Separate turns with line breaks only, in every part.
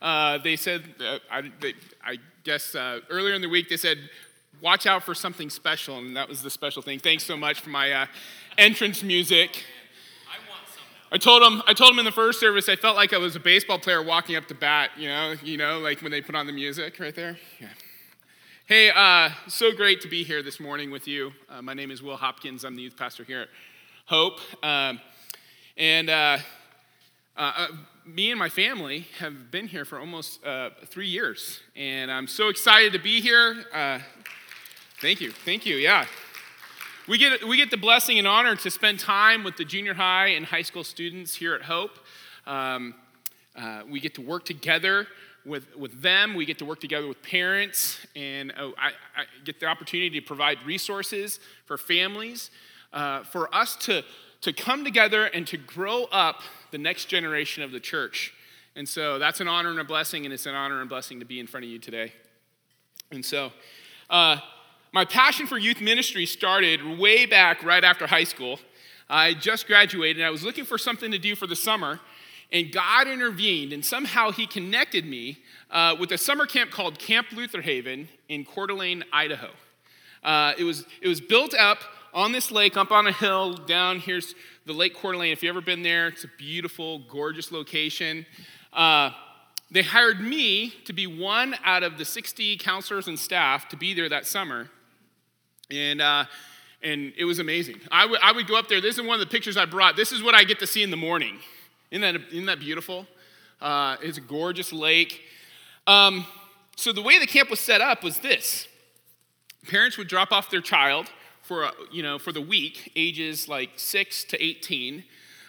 Uh, they said, uh, I, they, I, guess uh, earlier in the week, they said, watch out for something special, and that was the special thing. Thanks so much for my uh, entrance music. I told him, I told him in the first service, I felt like I was a baseball player walking up to bat, you know, you know, like when they put on the music right there. Yeah. Hey, uh, so great to be here this morning with you. Uh, my name is Will Hopkins. I'm the youth pastor here at Hope. Um, and uh, uh, uh me and my family have been here for almost uh, three years. And I'm so excited to be here. thank you. Thank you. Yeah. We get, we get the blessing and honor to spend time with the junior high and high school students here at Hope. Um, we get to work together with, with them. We get to work together with parents, and oh, I, I, get the opportunity to provide resources for families, uh, for us to, to come together and to grow up the next generation of the church. And so that's an honor and a blessing, and it's an honor and blessing to be in front of you today. And so, uh, my passion for youth ministry started way back right after high school. I just graduated, and I was looking for something to do for the summer. And God intervened, and somehow He connected me uh, with a summer camp called Camp Luther Haven in Coeur d'Alene, Idaho. Uh, it, was, it was built up on this lake, up on a hill. Down here's the Lake Coeur d'Alene. If you've ever been there, it's a beautiful, gorgeous location. Uh, they hired me to be one out of the 60 counselors and staff to be there that summer. And, uh, and it was amazing. I, w- I would go up there. This is one of the pictures I brought. This is what I get to see in the morning. Isn't that, isn't that beautiful? Uh, it's a gorgeous lake. Um, so the way the camp was set up was this parents would drop off their child for, uh, you know, for the week, ages like 6 to 18,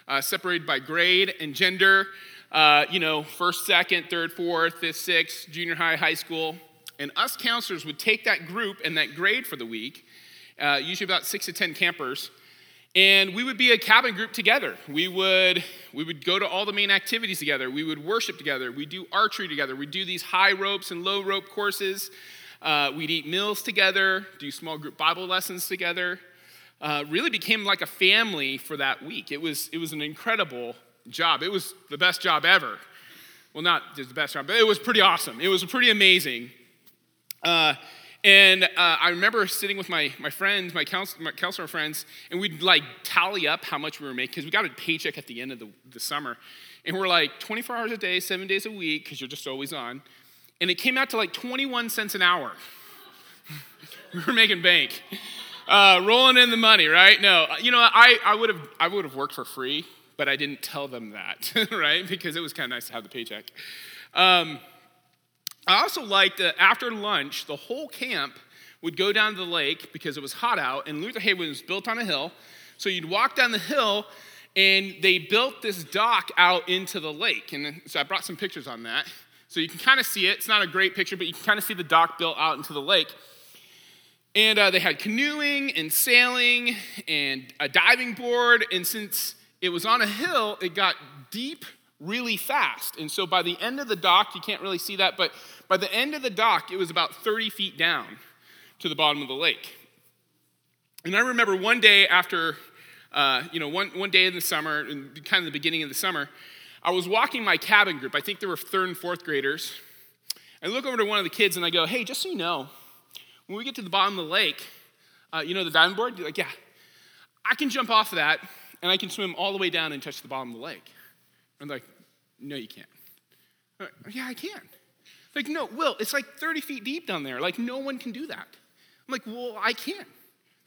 uh, separated by grade and gender, uh, you know, first, second, third, fourth, fifth, sixth, junior high, high school. And us counselors would take that group and that grade for the week, uh, usually about 6 to 10 campers, and we would be a cabin group together. We would, we would go to all the main activities together. We would worship together. We'd do archery together. We'd do these high ropes and low rope courses. Uh, we'd eat meals together, do small group Bible lessons together. Uh, really became like a family for that week. It was, it was an incredible job. It was the best job ever. Well, not just the best job, but it was pretty awesome. It was pretty amazing. Uh, and uh, I remember sitting with my, my friends, my, counsel, my counselor friends, and we'd like tally up how much we were making because we got a paycheck at the end of the, the summer. And we're like 24 hours a day, seven days a week, because you're just always on. And it came out to like 21 cents an hour. we were making bank, uh, rolling in the money, right? No, you know, I, I would have I would have worked for free, but I didn't tell them that, right? Because it was kind of nice to have the paycheck. Um, I also liked that after lunch, the whole camp would go down to the lake because it was hot out, and Luther Haven was built on a hill. So you'd walk down the hill, and they built this dock out into the lake. And so I brought some pictures on that. So you can kind of see it. It's not a great picture, but you can kind of see the dock built out into the lake. And uh, they had canoeing and sailing and a diving board. And since it was on a hill, it got deep really fast. And so by the end of the dock, you can't really see that, but by the end of the dock, it was about 30 feet down to the bottom of the lake. And I remember one day after, uh, you know, one, one day in the summer, and kind of the beginning of the summer, I was walking my cabin group. I think there were third and fourth graders. I look over to one of the kids and I go, hey, just so you know, when we get to the bottom of the lake, uh, you know the diving board? You're like, yeah. I can jump off of that and I can swim all the way down and touch the bottom of the lake. I'm like, no, you can't. Like, yeah, I can. Like, no, Will, it's like 30 feet deep down there. Like, no one can do that. I'm like, well, I can.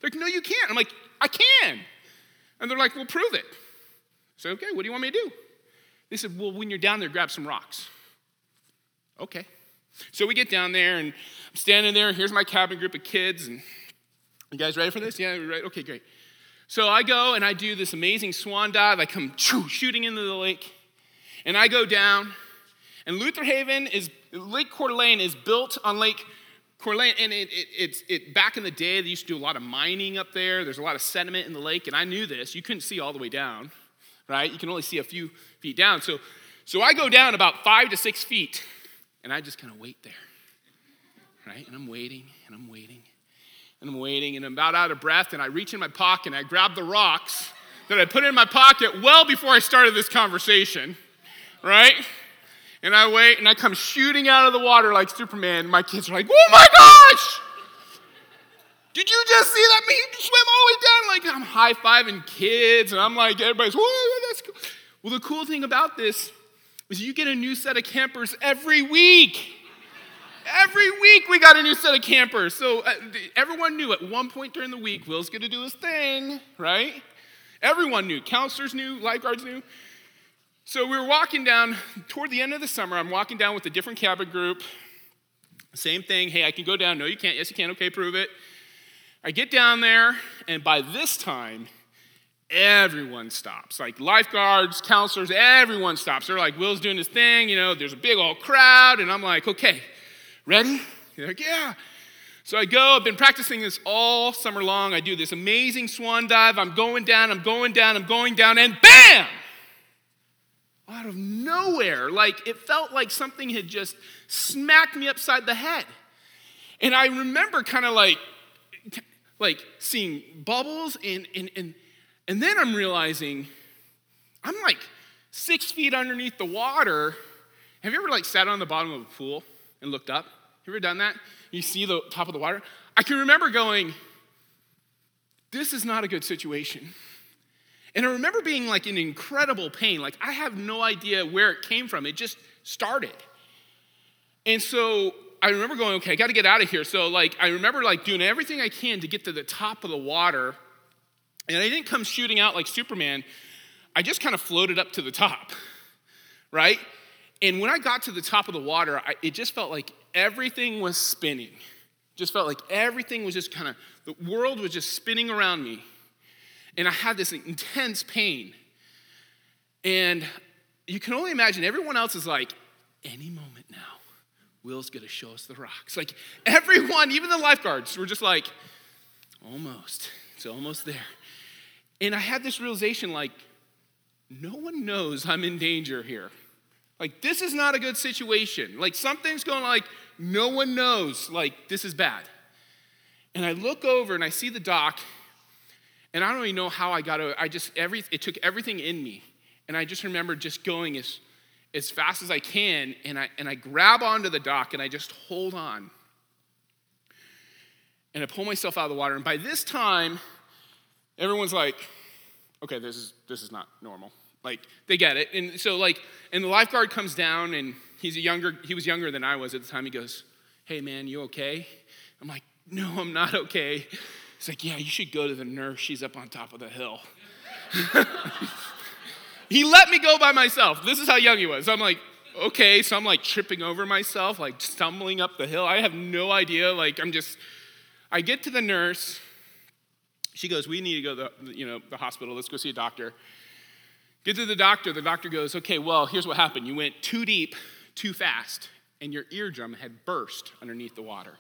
They're like, no, you can't. I'm like, I can. And they're like, well, prove it. So, okay, what do you want me to do? They said, well, when you're down there, grab some rocks. Okay. So we get down there, and I'm standing there. Here's my cabin group of kids. And you guys ready for this? Yeah, we're right. Okay, great. So I go and I do this amazing swan dive. I come shooting into the lake. And I go down, and Luther Haven is, Lake Coeur d'Alene is built on Lake Coeur d'Alene, and it, it, it's it, back in the day, they used to do a lot of mining up there. There's a lot of sediment in the lake, and I knew this. You couldn't see all the way down, right? You can only see a few feet down. So, so I go down about five to six feet, and I just kind of wait there, right? And I'm waiting, and I'm waiting, and I'm waiting, and I'm about out of breath, and I reach in my pocket, and I grab the rocks that I put in my pocket well before I started this conversation right? And I wait and I come shooting out of the water like Superman. My kids are like, oh my gosh! Did you just see that? Me swim all the way down. Like I'm high fiving kids, and I'm like, everybody's, whoa, that's cool. Well, the cool thing about this is you get a new set of campers every week. Every week we got a new set of campers. So uh, everyone knew at one point during the week, Will's gonna do his thing, right? Everyone knew. Counselors knew, lifeguards knew. So we were walking down toward the end of the summer. I'm walking down with a different cabin group. Same thing. Hey, I can go down. No, you can't. Yes, you can. Okay, prove it. I get down there, and by this time, everyone stops. Like lifeguards, counselors, everyone stops. They're like, Will's doing his thing. You know, there's a big old crowd, and I'm like, okay, ready? They're like, yeah. So I go, I've been practicing this all summer long. I do this amazing swan dive. I'm going down, I'm going down, I'm going down, and bam! Out of nowhere, like it felt like something had just smacked me upside the head. And I remember kind of like, like seeing bubbles, and, and, and, and then I'm realizing I'm like six feet underneath the water. Have you ever like sat on the bottom of a pool and looked up? Have you ever done that? You see the top of the water? I can remember going, this is not a good situation. And I remember being like in incredible pain. Like I have no idea where it came from. It just started. And so I remember going, okay, I got to get out of here. So like I remember like doing everything I can to get to the top of the water. And I didn't come shooting out like Superman. I just kind of floated up to the top. Right? And when I got to the top of the water, I, it just felt like everything was spinning. Just felt like everything was just kind of, the world was just spinning around me. And I had this intense pain. And you can only imagine everyone else is like, any moment Will's gonna show us the rocks. Like everyone, even the lifeguards, were just like, almost, it's almost there. And I had this realization like, no one knows I'm in danger here. Like, this is not a good situation. Like, something's going like, no one knows. Like, this is bad. And I look over and I see the dock, and I don't even know how I got over. I just, every, it took everything in me. And I just remember just going as, as fast as I can, and I, and I grab onto the dock and I just hold on. And I pull myself out of the water. And by this time, everyone's like, okay, this is, this is not normal. Like they get it. And so like, and the lifeguard comes down and he's a younger, he was younger than I was at the time. He goes, Hey man, you okay? I'm like, No, I'm not okay. He's like, Yeah, you should go to the nurse. She's up on top of the hill. he let me go by myself. This is how young he was. I'm like, okay, so I'm like tripping over myself, like stumbling up the hill. I have no idea. Like I'm just, I get to the nurse. She goes, we need to go to the, you know, the hospital. Let's go see a doctor. Get to the doctor. The doctor goes, okay, well, here's what happened. You went too deep, too fast, and your eardrum had burst underneath the water.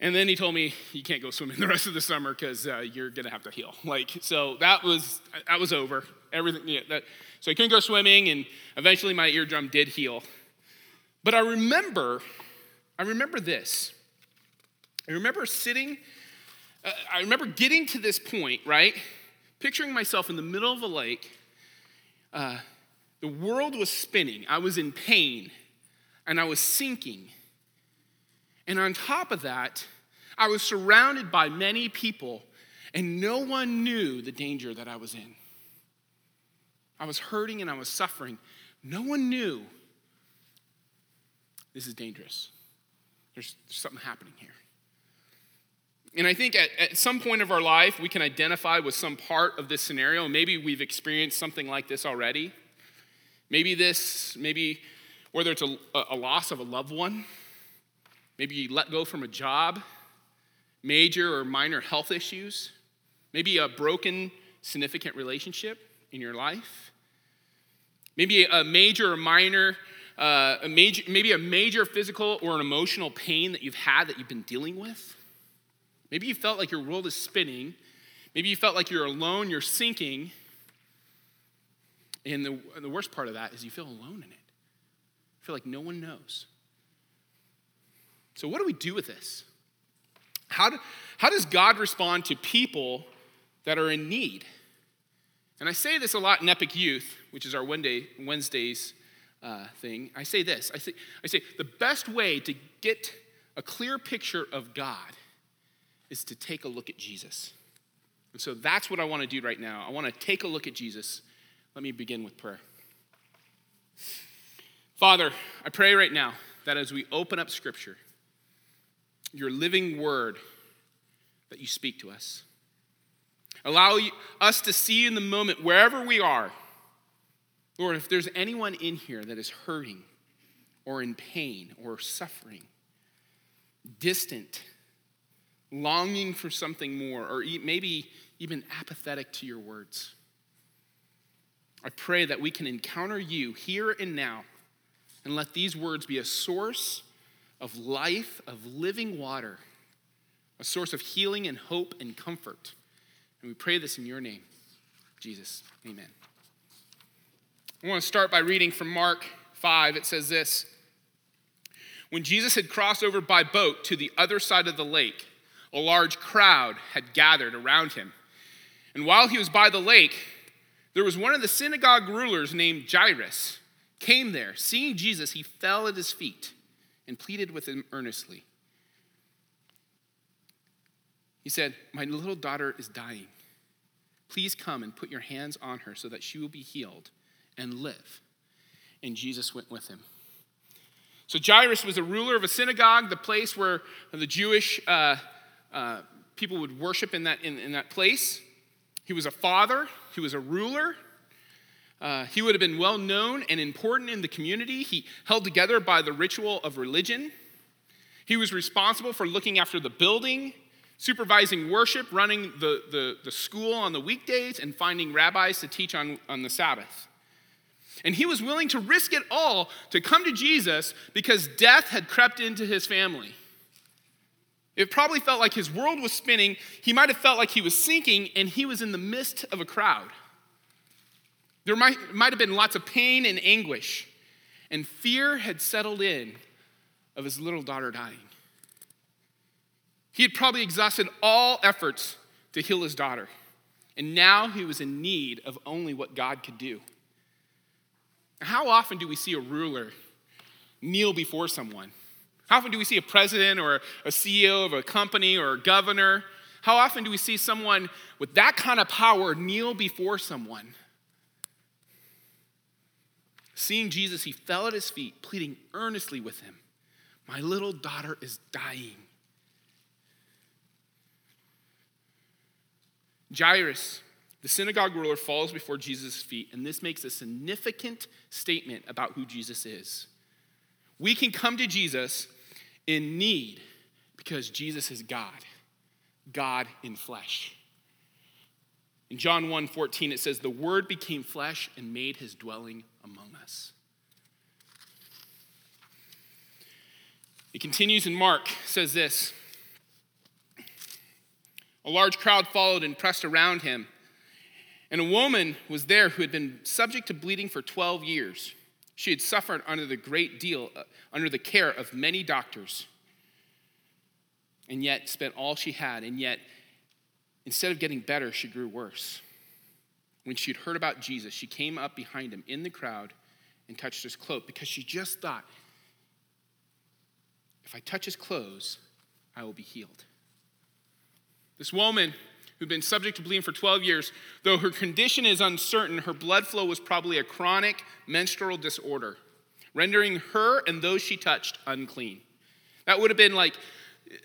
And then he told me you can't go swimming the rest of the summer because uh, you're gonna have to heal. Like so, that was that was over. Everything. Yeah, that, so I couldn't go swimming, and eventually my eardrum did heal. But I remember, I remember this. I remember sitting. Uh, I remember getting to this point, right? picturing myself in the middle of a lake. Uh, the world was spinning. I was in pain and I was sinking. And on top of that, I was surrounded by many people, and no one knew the danger that I was in. I was hurting and I was suffering. No one knew this is dangerous. There's, there's something happening here. And I think at, at, some point of our life, we can identify with some part of this scenario. Maybe we've experienced something like this already. Maybe this, maybe whether it's a, a loss of a loved one, maybe you let go from a job, major or minor health issues, maybe a broken, significant relationship in your life, maybe a major or minor. Uh, a major, maybe a major physical or an emotional pain that you've had that you've been dealing with. Maybe you felt like your world is spinning. Maybe you felt like you're alone, you're sinking. And the, the worst part of that is you feel alone in it. You feel like no one knows. So, what do we do with this? How, do, how does God respond to people that are in need? And I say this a lot in Epic Youth, which is our Wednesday, Wednesdays uh, thing, I say this I say, I say, the best way to get a clear picture of God is to take a look at Jesus. And so that's what I want to do right now. I want to take a look at Jesus. Let me begin with prayer. Father, I pray right now that as we open up Scripture, your living word that you speak to us. Allow us to see in the moment, wherever we are, Lord, if there's anyone in here that is hurting or in pain or suffering, distant, longing for something more, or maybe even apathetic to your words, I pray that we can encounter you here and now and let these words be a source of life, of living water, a source of healing and hope and comfort. And we pray this in your name, Jesus. Amen. I want to start by reading from Mark 5. It says this When Jesus had crossed over by boat to the other side of the lake, a large crowd had gathered around him. And while he was by the lake, there was one of the synagogue rulers named Jairus came there. Seeing Jesus, he fell at his feet and pleaded with him earnestly. He said, My little daughter is dying. Please come and put your hands on her so that she will be healed and live. And Jesus went with him. So Jairus was a ruler of a synagogue, the place where the Jewish uh, uh, people would worship in that, in, in that place. He was a father, he was a ruler. Uh, he would have been well known and important in the community. He held together by the ritual of religion. He was responsible for looking after the building, supervising worship, running the, the, the school on the weekdays, and finding rabbis to teach on, on the Sabbath. And he was willing to risk it all to come to Jesus because death had crept into his family. It probably felt like his world was spinning. He might have felt like he was sinking, and he was in the midst of a crowd. There might, might have been lots of pain and anguish, and fear had settled in of his little daughter dying. He had probably exhausted all efforts to heal his daughter, and now he was in need of only what God could do. How often do we see a ruler kneel before someone? How often do we see a president or a CEO of a company or a governor? How often do we see someone with that kind of power kneel before someone? Seeing Jesus, he fell at his feet, pleading earnestly with him My little daughter is dying. Jairus, the synagogue ruler, falls before Jesus' feet, and this makes a significant statement about who Jesus is. We can come to Jesus in need because Jesus is God, God in flesh. In John 1 14, it says, The Word became flesh and made his dwelling among us. It continues in Mark, says this A large crowd followed and pressed around him. And a woman was there who had been subject to bleeding for 12 years. She had suffered under the great deal, uh, under the care of many doctors, and yet spent all she had, and yet Instead of getting better, she grew worse. When she'd heard about Jesus, she came up behind him in the crowd and touched his cloak because she just thought, if I touch his clothes, I will be healed. This woman who'd been subject to bleeding for 12 years, though her condition is uncertain, her blood flow was probably a chronic menstrual disorder, rendering her and those she touched unclean. That would have been like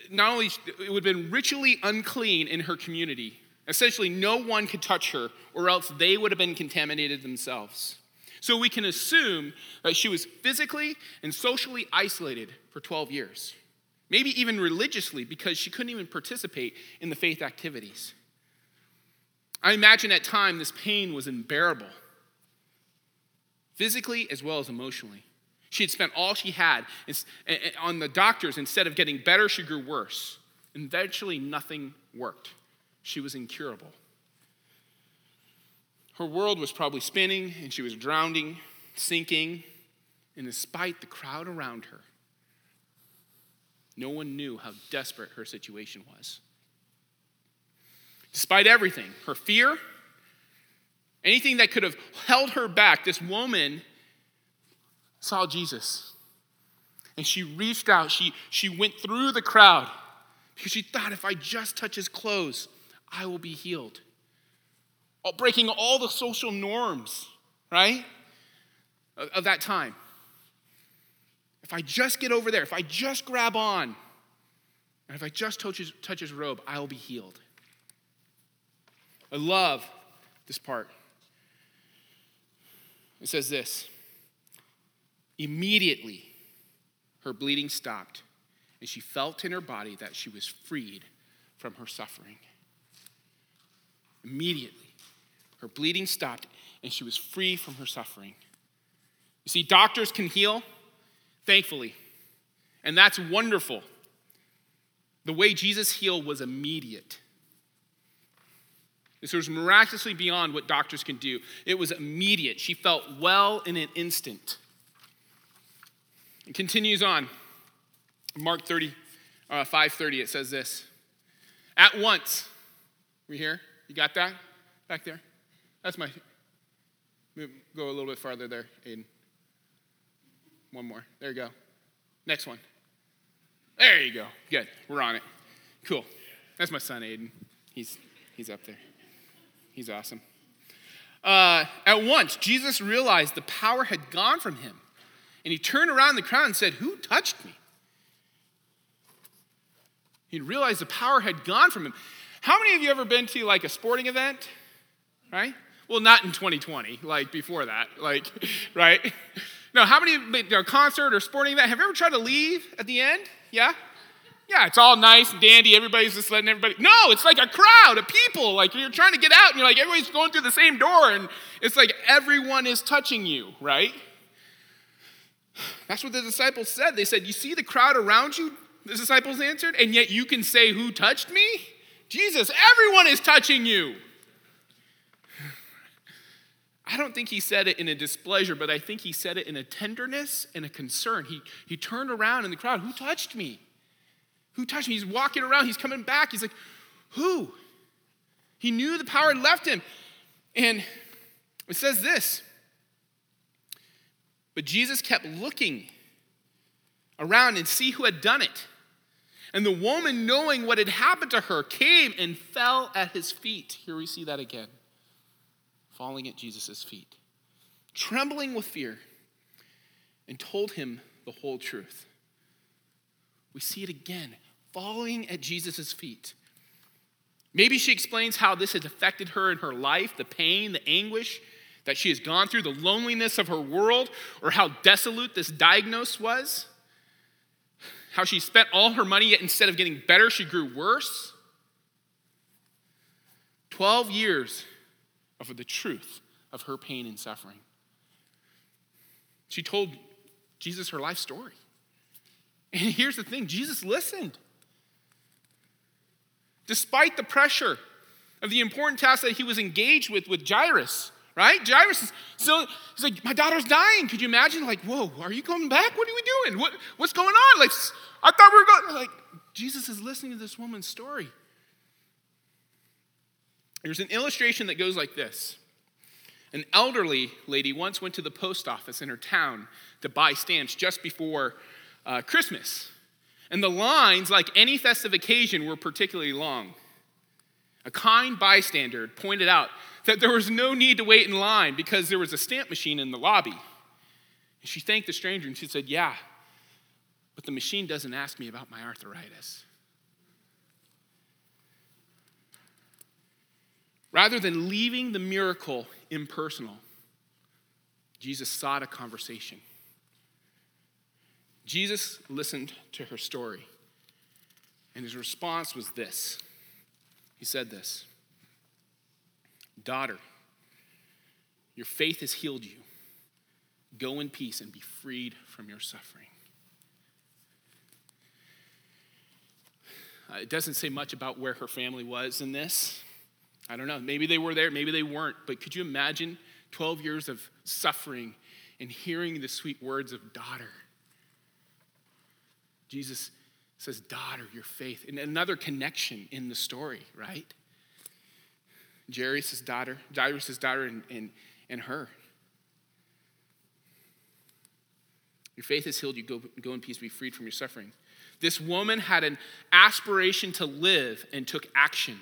not only it would have been ritually unclean in her community. Essentially, no one could touch her, or else they would have been contaminated themselves. So we can assume that she was physically and socially isolated for 12 years, maybe even religiously, because she couldn't even participate in the faith activities. I imagine at time this pain was unbearable, physically as well as emotionally. She had spent all she had on the doctors. Instead of getting better, she grew worse. Eventually, nothing worked. She was incurable. Her world was probably spinning, and she was drowning, sinking, and despite the crowd around her, no one knew how desperate her situation was. Despite everything, her fear, anything that could have held her back, this woman saw Jesus. And she reached out, she, she went through the crowd because she thought if I just touch his clothes, I will be healed. Breaking all the social norms, right, of that time. If I just get over there, if I just grab on, and if I just touch his, touch his robe, I will be healed. I love this part. It says this Immediately, her bleeding stopped, and she felt in her body that she was freed from her suffering. Immediately, her bleeding stopped, and she was free from her suffering. You see, doctors can heal, thankfully, and that's wonderful. The way Jesus healed was immediate. This was miraculously beyond what doctors can do. It was immediate. She felt well in an instant. It continues on. Mark 30, uh, 530, it says this. At once, we here? You got that back there? That's my. Go a little bit farther there, Aiden. One more. There you go. Next one. There you go. Good. We're on it. Cool. That's my son, Aiden. He's, he's up there. He's awesome. Uh, at once, Jesus realized the power had gone from him. And he turned around the crowd and said, Who touched me? He realized the power had gone from him. How many of you ever been to like a sporting event? Right? Well, not in 2020, like before that. Like, right? No, how many, you know, concert or sporting event, have you ever tried to leave at the end? Yeah? Yeah, it's all nice and dandy. Everybody's just letting everybody. No, it's like a crowd of people. Like you're trying to get out and you're like, everybody's going through the same door. And it's like everyone is touching you, right? That's what the disciples said. They said, You see the crowd around you? The disciples answered, and yet you can say, Who touched me? Jesus, everyone is touching you. I don't think he said it in a displeasure, but I think he said it in a tenderness and a concern. He, he turned around in the crowd, Who touched me? Who touched me? He's walking around, he's coming back. He's like, Who? He knew the power had left him. And it says this. But Jesus kept looking around and see who had done it. And the woman, knowing what had happened to her, came and fell at his feet. Here we see that again. Falling at Jesus' feet, trembling with fear, and told him the whole truth. We see it again falling at Jesus' feet. Maybe she explains how this has affected her in her life the pain, the anguish that she has gone through, the loneliness of her world, or how desolate this diagnosis was. How she spent all her money, yet instead of getting better, she grew worse. 12 years of the truth of her pain and suffering. She told Jesus her life story. And here's the thing Jesus listened. Despite the pressure of the important task that he was engaged with with Jairus, right? Jairus is so he's like, my daughter's dying. Could you imagine? Like, whoa, are you coming back? What are we doing? What, what's going on? Like, I thought we were going, like, Jesus is listening to this woman's story. There's an illustration that goes like this. An elderly lady once went to the post office in her town to buy stamps just before uh, Christmas. And the lines, like any festive occasion, were particularly long. A kind bystander pointed out that there was no need to wait in line because there was a stamp machine in the lobby. And she thanked the stranger and she said, Yeah, but the machine doesn't ask me about my arthritis. Rather than leaving the miracle impersonal, Jesus sought a conversation. Jesus listened to her story, and his response was this He said this Daughter, your faith has healed you. Go in peace and be freed from your suffering. Uh, it doesn't say much about where her family was in this. I don't know. Maybe they were there, maybe they weren't. But could you imagine 12 years of suffering and hearing the sweet words of daughter? Jesus says, Daughter, your faith. And another connection in the story, right? Jairus' daughter, Jairus' daughter, and, and, and her. Your faith has healed you. Go, go in peace, be freed from your suffering. This woman had an aspiration to live and took action.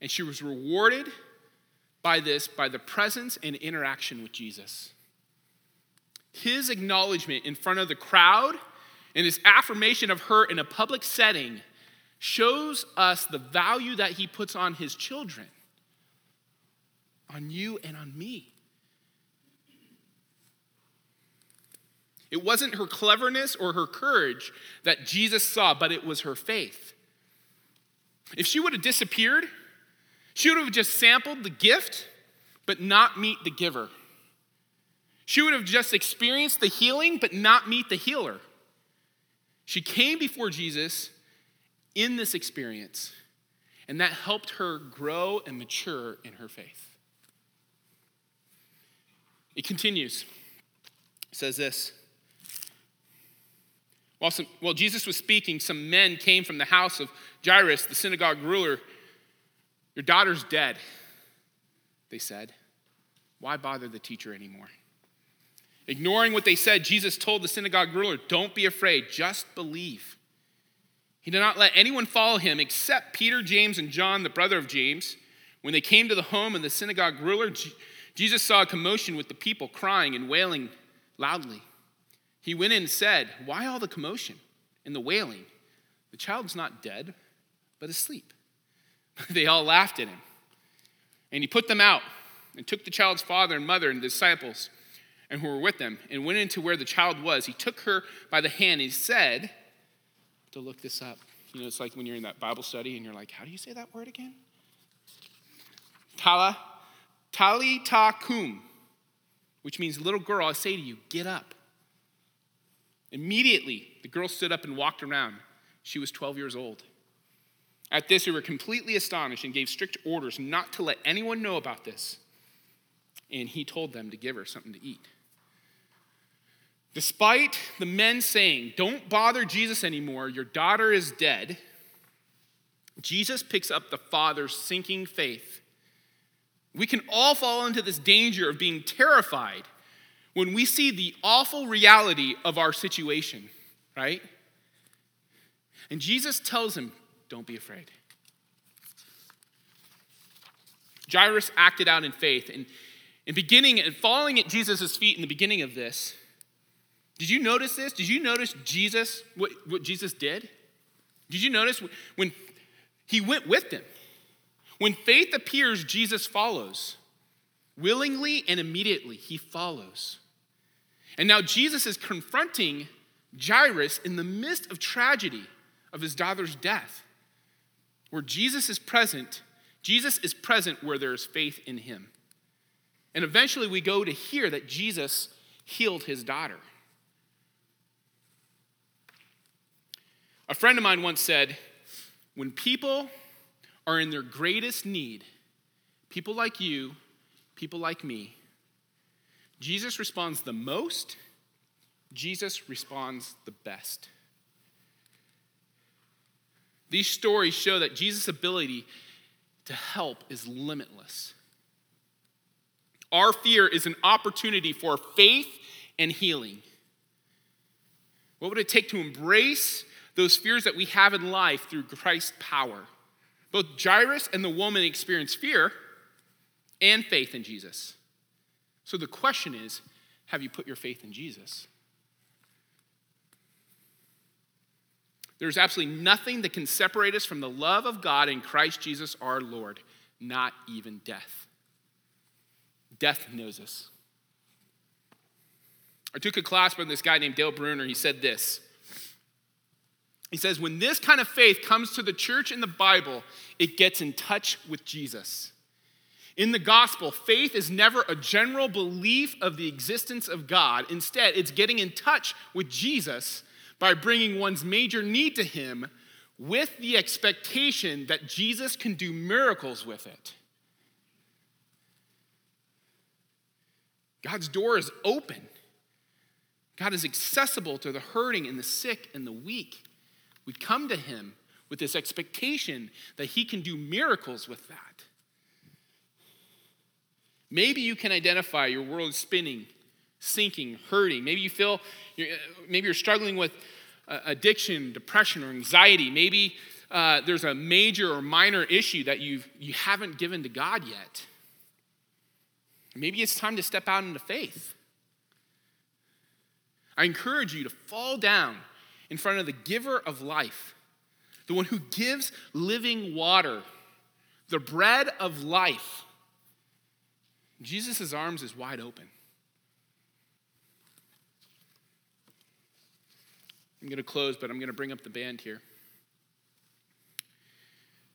And she was rewarded by this, by the presence and interaction with Jesus. His acknowledgement in front of the crowd and his affirmation of her in a public setting shows us the value that he puts on his children, on you and on me. It wasn't her cleverness or her courage that Jesus saw, but it was her faith. If she would have disappeared, she would have just sampled the gift, but not meet the giver. She would have just experienced the healing, but not meet the healer. She came before Jesus in this experience, and that helped her grow and mature in her faith. It continues. It says this while, some, while Jesus was speaking, some men came from the house of Jairus, the synagogue ruler. Your daughter's dead, they said. Why bother the teacher anymore? Ignoring what they said, Jesus told the synagogue ruler, Don't be afraid, just believe. He did not let anyone follow him except Peter, James, and John, the brother of James. When they came to the home of the synagogue ruler, Jesus saw a commotion with the people crying and wailing loudly. He went in and said, Why all the commotion and the wailing? The child's not dead, but asleep. they all laughed at him. And he put them out and took the child's father and mother and disciples and who were with them and went into where the child was. He took her by the hand and he said, to look this up. You know, it's like when you're in that Bible study and you're like, how do you say that word again? Tala, talitha koum, which means little girl, I say to you, get up. Immediately, the girl stood up and walked around. She was 12 years old. At this, we were completely astonished and gave strict orders not to let anyone know about this. And he told them to give her something to eat. Despite the men saying, Don't bother Jesus anymore, your daughter is dead, Jesus picks up the father's sinking faith. We can all fall into this danger of being terrified when we see the awful reality of our situation, right? And Jesus tells him, Don't be afraid. Jairus acted out in faith. And in beginning and falling at Jesus' feet in the beginning of this, did you notice this? Did you notice Jesus, what, what Jesus did? Did you notice when he went with them? When faith appears, Jesus follows. Willingly and immediately, he follows. And now Jesus is confronting Jairus in the midst of tragedy of his daughter's death. Where Jesus is present, Jesus is present where there is faith in him. And eventually we go to hear that Jesus healed his daughter. A friend of mine once said, when people are in their greatest need, people like you, people like me, Jesus responds the most, Jesus responds the best. These stories show that Jesus' ability to help is limitless. Our fear is an opportunity for faith and healing. What would it take to embrace those fears that we have in life through Christ's power? Both Jairus and the woman experience fear and faith in Jesus. So the question is have you put your faith in Jesus? There's absolutely nothing that can separate us from the love of God in Christ Jesus our Lord, not even death. Death knows us. I took a class from this guy named Dale Bruner. He said this. He says, When this kind of faith comes to the church in the Bible, it gets in touch with Jesus. In the gospel, faith is never a general belief of the existence of God. Instead, it's getting in touch with Jesus by bringing one's major need to Him with the expectation that Jesus can do miracles with it. God's door is open. God is accessible to the hurting and the sick and the weak. We come to Him with this expectation that He can do miracles with that. Maybe you can identify your world spinning sinking, hurting. Maybe you feel, you're, maybe you're struggling with uh, addiction, depression, or anxiety. Maybe uh, there's a major or minor issue that you've, you haven't given to God yet. Maybe it's time to step out into faith. I encourage you to fall down in front of the giver of life, the one who gives living water, the bread of life. Jesus' arms is wide open. I'm going to close, but I'm going to bring up the band here.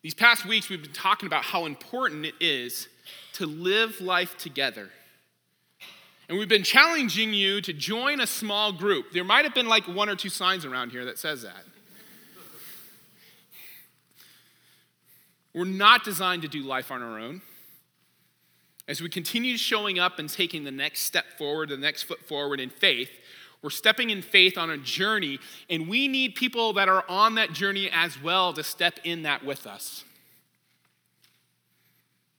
These past weeks, we've been talking about how important it is to live life together. And we've been challenging you to join a small group. There might have been like one or two signs around here that says that. We're not designed to do life on our own. As we continue showing up and taking the next step forward, the next foot forward in faith, we're stepping in faith on a journey, and we need people that are on that journey as well to step in that with us.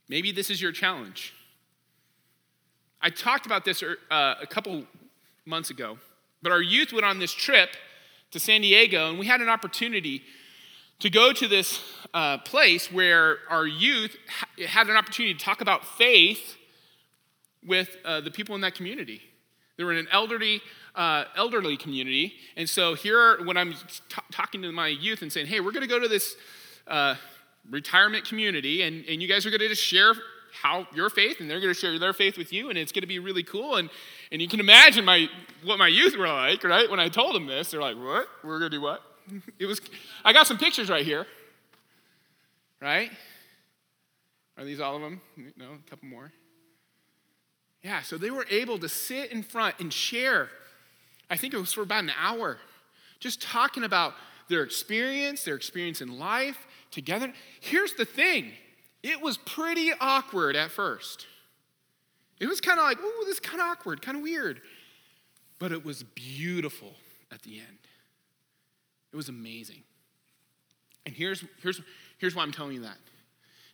Maybe this is your challenge. I talked about this uh, a couple months ago, but our youth went on this trip to San Diego, and we had an opportunity to go to this uh, place where our youth ha- had an opportunity to talk about faith with uh, the people in that community. They were in an elderly uh, elderly community. And so here, when I'm t- talking to my youth and saying, hey, we're going to go to this uh, retirement community, and, and you guys are going to just share how your faith, and they're going to share their faith with you, and it's going to be really cool. And, and you can imagine my, what my youth were like, right? When I told them this, they're like, what? We're going to do what? It was, I got some pictures right here, right? Are these all of them? No, a couple more. Yeah, so they were able to sit in front and share I think it was for about an hour, just talking about their experience, their experience in life together. Here's the thing it was pretty awkward at first. It was kind of like, oh, this is kind of awkward, kind of weird. But it was beautiful at the end. It was amazing. And here's, here's, here's why I'm telling you that.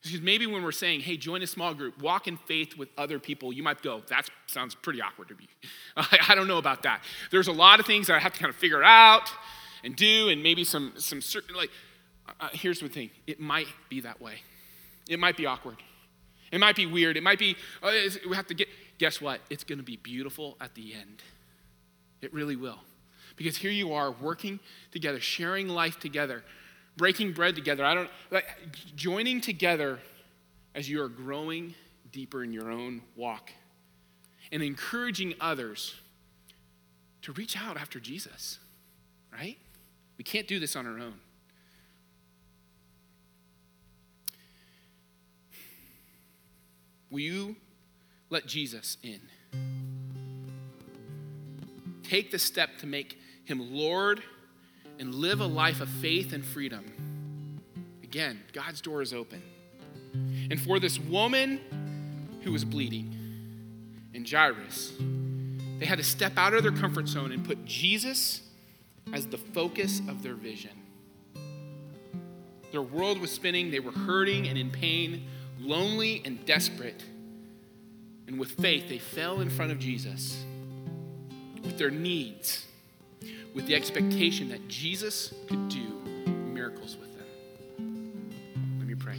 Because maybe when we're saying, hey, join a small group, walk in faith with other people, you might go, that sounds pretty awkward to me. I don't know about that. There's a lot of things that I have to kind of figure out and do, and maybe some, some certain, like, uh, uh here's the thing it might be that way. It might be awkward. It might be weird. It might be, oh, we have to get, guess what? It's going to be beautiful at the end. It really will. Because here you are working together, sharing life together breaking bread together. I don't like joining together as you are growing deeper in your own walk and encouraging others to reach out after Jesus, right? We can't do this on our own. Will you let Jesus in? Take the step to make him Lord and live a life of faith and freedom. Again, God's door is open. And for this woman who was bleeding and Jairus, they had to step out of their comfort zone and put Jesus as the focus of their vision. Their world was spinning, they were hurting and in pain, lonely and desperate. And with faith, they fell in front of Jesus with their needs with the expectation that Jesus could do miracles with them. Let me pray.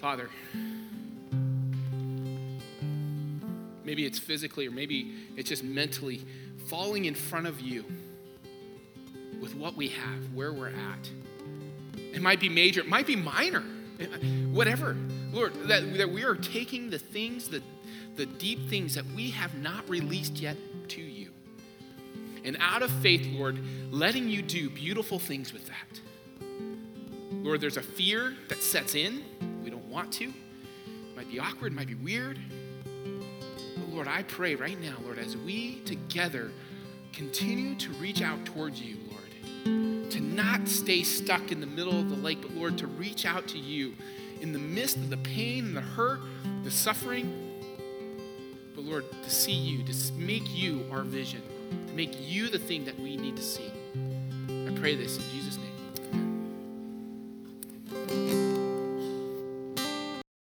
Father, maybe it's physically or maybe it's just mentally falling in front of you with what we have, where we're at. It might be major, it might be minor, whatever. Lord, that, that we are taking the things, the, the deep things that we have not released yet to you and out of faith, Lord, letting you do beautiful things with that. Lord, there's a fear that sets in. We don't want to. It might be awkward, it might be weird. But Lord, I pray right now, Lord, as we together continue to reach out towards you, not stay stuck in the middle of the lake, but Lord, to reach out to you in the midst of the pain and the hurt, the suffering. But Lord, to see you, to make you our vision to make you the thing that we need to see. I pray this in Jesus'